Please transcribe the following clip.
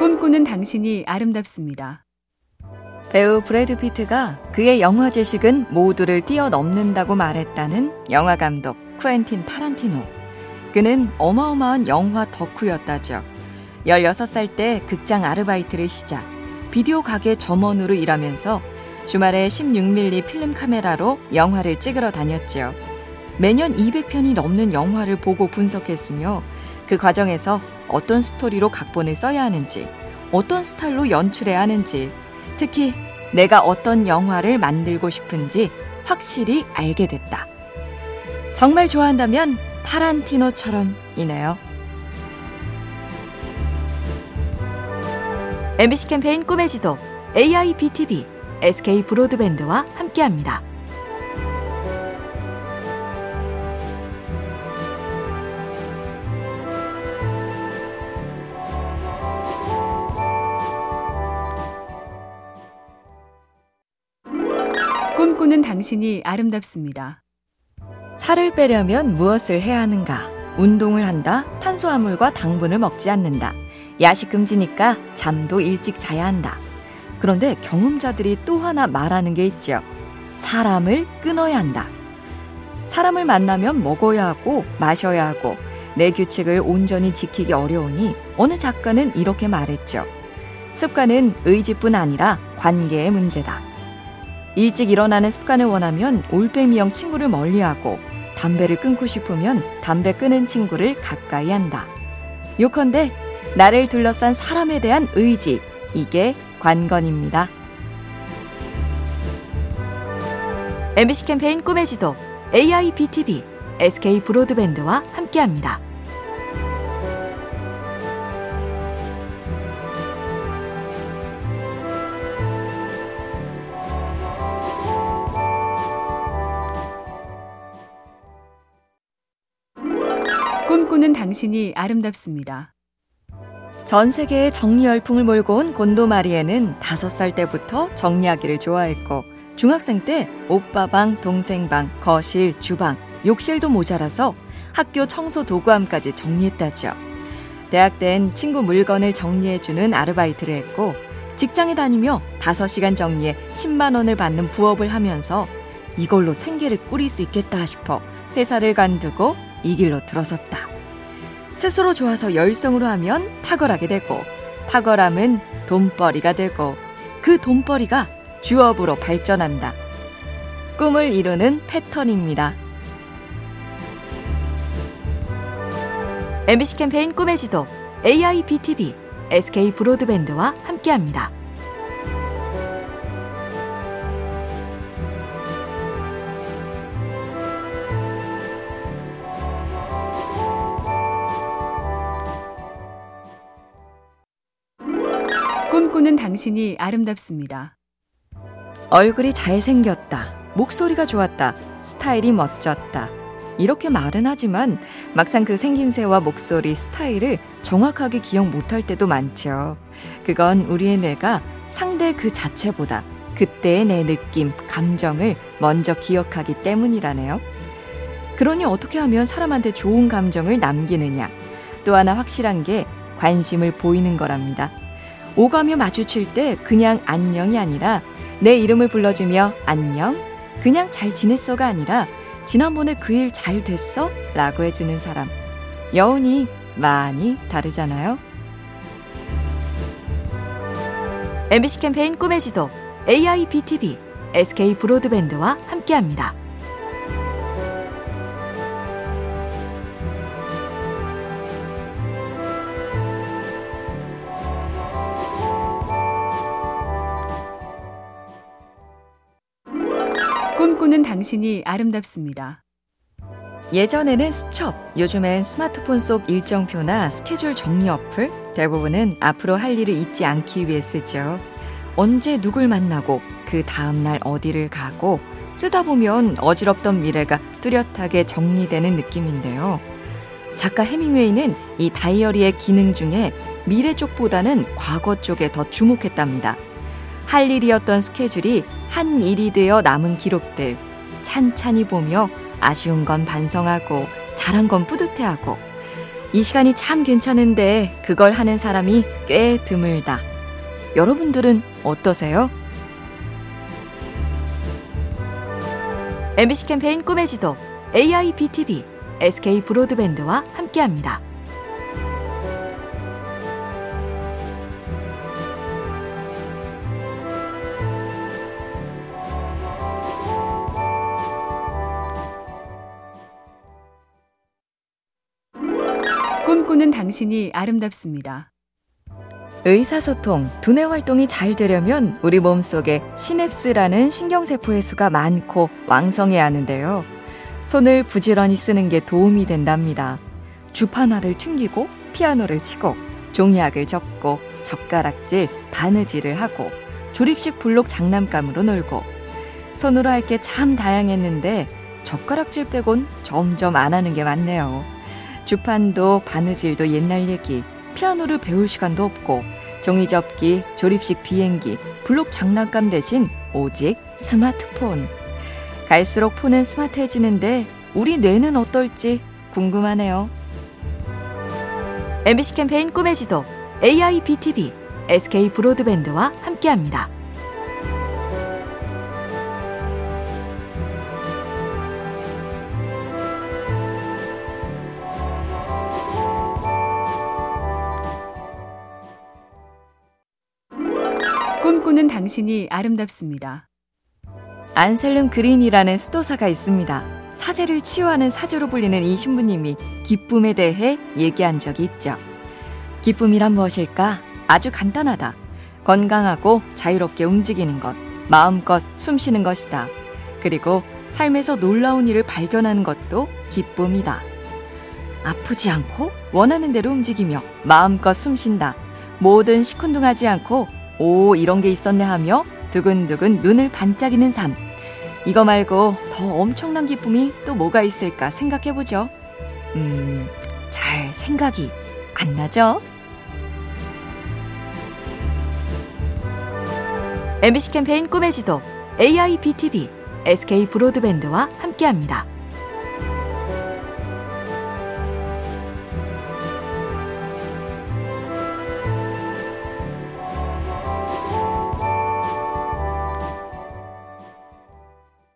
꿈꾸는 당신이 아름답습니다. 배우 브래드 피트가 그의 영화 지식은 모두를 뛰어넘는다고 말했다는 영화 감독 쿠엔틴 타란티노. 그는 어마어마한 영화 덕후였다죠. 16살 때 극장 아르바이트를 시작. 비디오 가게 점원으로 일하면서 주말에 16mm 필름 카메라로 영화를 찍으러 다녔죠. 매년 200편이 넘는 영화를 보고 분석했으며 그 과정에서 어떤 스토리로 각본을 써야 하는지, 어떤 스타일로 연출해야 하는지, 특히 내가 어떤 영화를 만들고 싶은지 확실히 알게 됐다. 정말 좋아한다면 타란티노처럼이네요. MBC 캠페인 꿈의 지도 AIBTV SK 브로드밴드와 함께합니다. 꿈꾸는 당신이 아름답습니다. 살을 빼려면 무엇을 해야 하는가? 운동을 한다. 탄수화물과 당분을 먹지 않는다. 야식 금지니까 잠도 일찍 자야 한다. 그런데 경험자들이 또 하나 말하는 게 있죠. 사람을 끊어야 한다. 사람을 만나면 먹어야 하고 마셔야 하고 내 규칙을 온전히 지키기 어려우니 어느 작가는 이렇게 말했죠. 습관은 의지뿐 아니라 관계의 문제다. 일찍 일어나는 습관을 원하면 올빼미형 친구를 멀리하고 담배를 끊고 싶으면 담배 끊은 친구를 가까이 한다. 요컨대 나를 둘러싼 사람에 대한 의지, 이게 관건입니다. MBC 캠페인 꿈의 지도 AIBTV SK 브로드밴드와 함께합니다. 꿈꾸는 당신이 아름답습니다. 전 세계에 정리 열풍을 몰고 온 곤도 마리에는 다섯 살 때부터 정리하기를 좋아했고 중학생 때 오빠 방, 동생 방, 거실, 주방, 욕실도 모자라서 학교 청소 도구함까지 정리했다죠. 대학 땐 친구 물건을 정리해주는 아르바이트를 했고 직장에 다니며 5시간 정리에 10만 원을 받는 부업을 하면서 이걸로 생계를 꾸릴 수 있겠다 싶어 회사를 관두고 이 길로 들어섰다. 스스로 좋아서 열성으로 하면 탁월하게 되고 탁월함은 돈벌이가 되고 그 돈벌이가 주업으로 발전한다. 꿈을 이루는 패턴입니다. MBC 캠페인 꿈의 지도 AIBTV SK 브로드밴드와 함께합니다. 꿈꾸는 당신이 아름답습니다. 얼굴이 잘생겼다. 목소리가 좋았다. 스타일이 멋졌다. 이렇게 말은 하지만 막상 그 생김새와 목소리, 스타일을 정확하게 기억 못할 때도 많죠. 그건 우리의 뇌가 상대 그 자체보다 그때의 내 느낌, 감정을 먼저 기억하기 때문이라네요. 그러니 어떻게 하면 사람한테 좋은 감정을 남기느냐. 또 하나 확실한 게 관심을 보이는 거랍니다. 오가며 마주칠 때 그냥 안녕이 아니라 내 이름을 불러주며 안녕, 그냥 잘 지냈어가 아니라 지난번에 그 일 잘 됐어? 라고 해주는 사람. 여운이 많이 다르잖아요. MBC 캠페인 꿈의 지도 AIBTV SK 브로드밴드와 함께합니다. 꿈꾸는 당신이 아름답습니다. 예전에는 수첩, 요즘엔 스마트폰 속 일정표나 스케줄 정리 어플 대부분은 앞으로 할 일을 잊지 않기 위해 쓰죠. 언제 누굴 만나고 그 다음날 어디를 가고 쓰다 보면 어지럽던 미래가 뚜렷하게 정리되는 느낌인데요. 작가 해밍웨이는 이 다이어리의 기능 중에 미래 쪽보다는 과거 쪽에 더 주목했답니다. 할 일이었던 스케줄이 한 일이 되어 남은 기록들 찬찬히 보며 아쉬운 건 반성하고 잘한 건 뿌듯해하고 이 시간이 참 괜찮은데 그걸 하는 사람이 꽤 드물다. 여러분들은 어떠세요? MBC 캠페인 꿈의 지도 AIBTV SK 브로드밴드와 함께합니다. 꿈꾸는 당신이 아름답습니다. 의사소통, 두뇌 활동이 잘 되려면 우리 몸속에 시냅스라는 신경세포의 수가 많고 왕성해야 하는데요. 손을 부지런히 쓰는 게 도움이 된답니다. 주파나를 튕기고 피아노를 치고 종이학을 접고 젓가락질, 바느질을 하고 조립식 블록 장난감으로 놀고 손으로 할 게 참 다양했는데 젓가락질 빼곤 점점 안 하는 게 많네요. 주판도 바느질도 옛날 얘기, 피아노를 배울 시간도 없고 종이 접기, 조립식 비행기, 블록 장난감 대신 오직 스마트폰. 갈수록 폰은 스마트해지는데 우리 뇌는 어떨지 궁금하네요. MBC 캠페인 꿈의 지도 AIBTV SK 브로드밴드와 함께합니다. 꿈꾸는 당신이 아름답습니다. 안셀름 그린이라는 수도사가 있습니다. 사제를 치유하는 사주로 불리는 이 신부님이 기쁨에 대해 얘기한 적이 있죠. 기쁨이란 무엇일까? 아주 간단하다. 건강하고 자유롭게 움직이는 것, 마음껏 숨 쉬는 것이다. 그리고 삶에서 놀라운 일을 발견하는 것도 기쁨이다. 아프지 않고 원하는 대로 움직이며 마음껏 숨 쉰다. 뭐든 시큰둥하지 않고 오 이런 게 있었네 하며 두근두근 눈을 반짝이는 삶. 이거 말고 더 엄청난 기쁨이 또 뭐가 있을까 생각해보죠. 음, 잘 생각이 안 나죠? MBC 캠페인 꿈의 지도 AIBTV SK 브로드밴드와 함께합니다.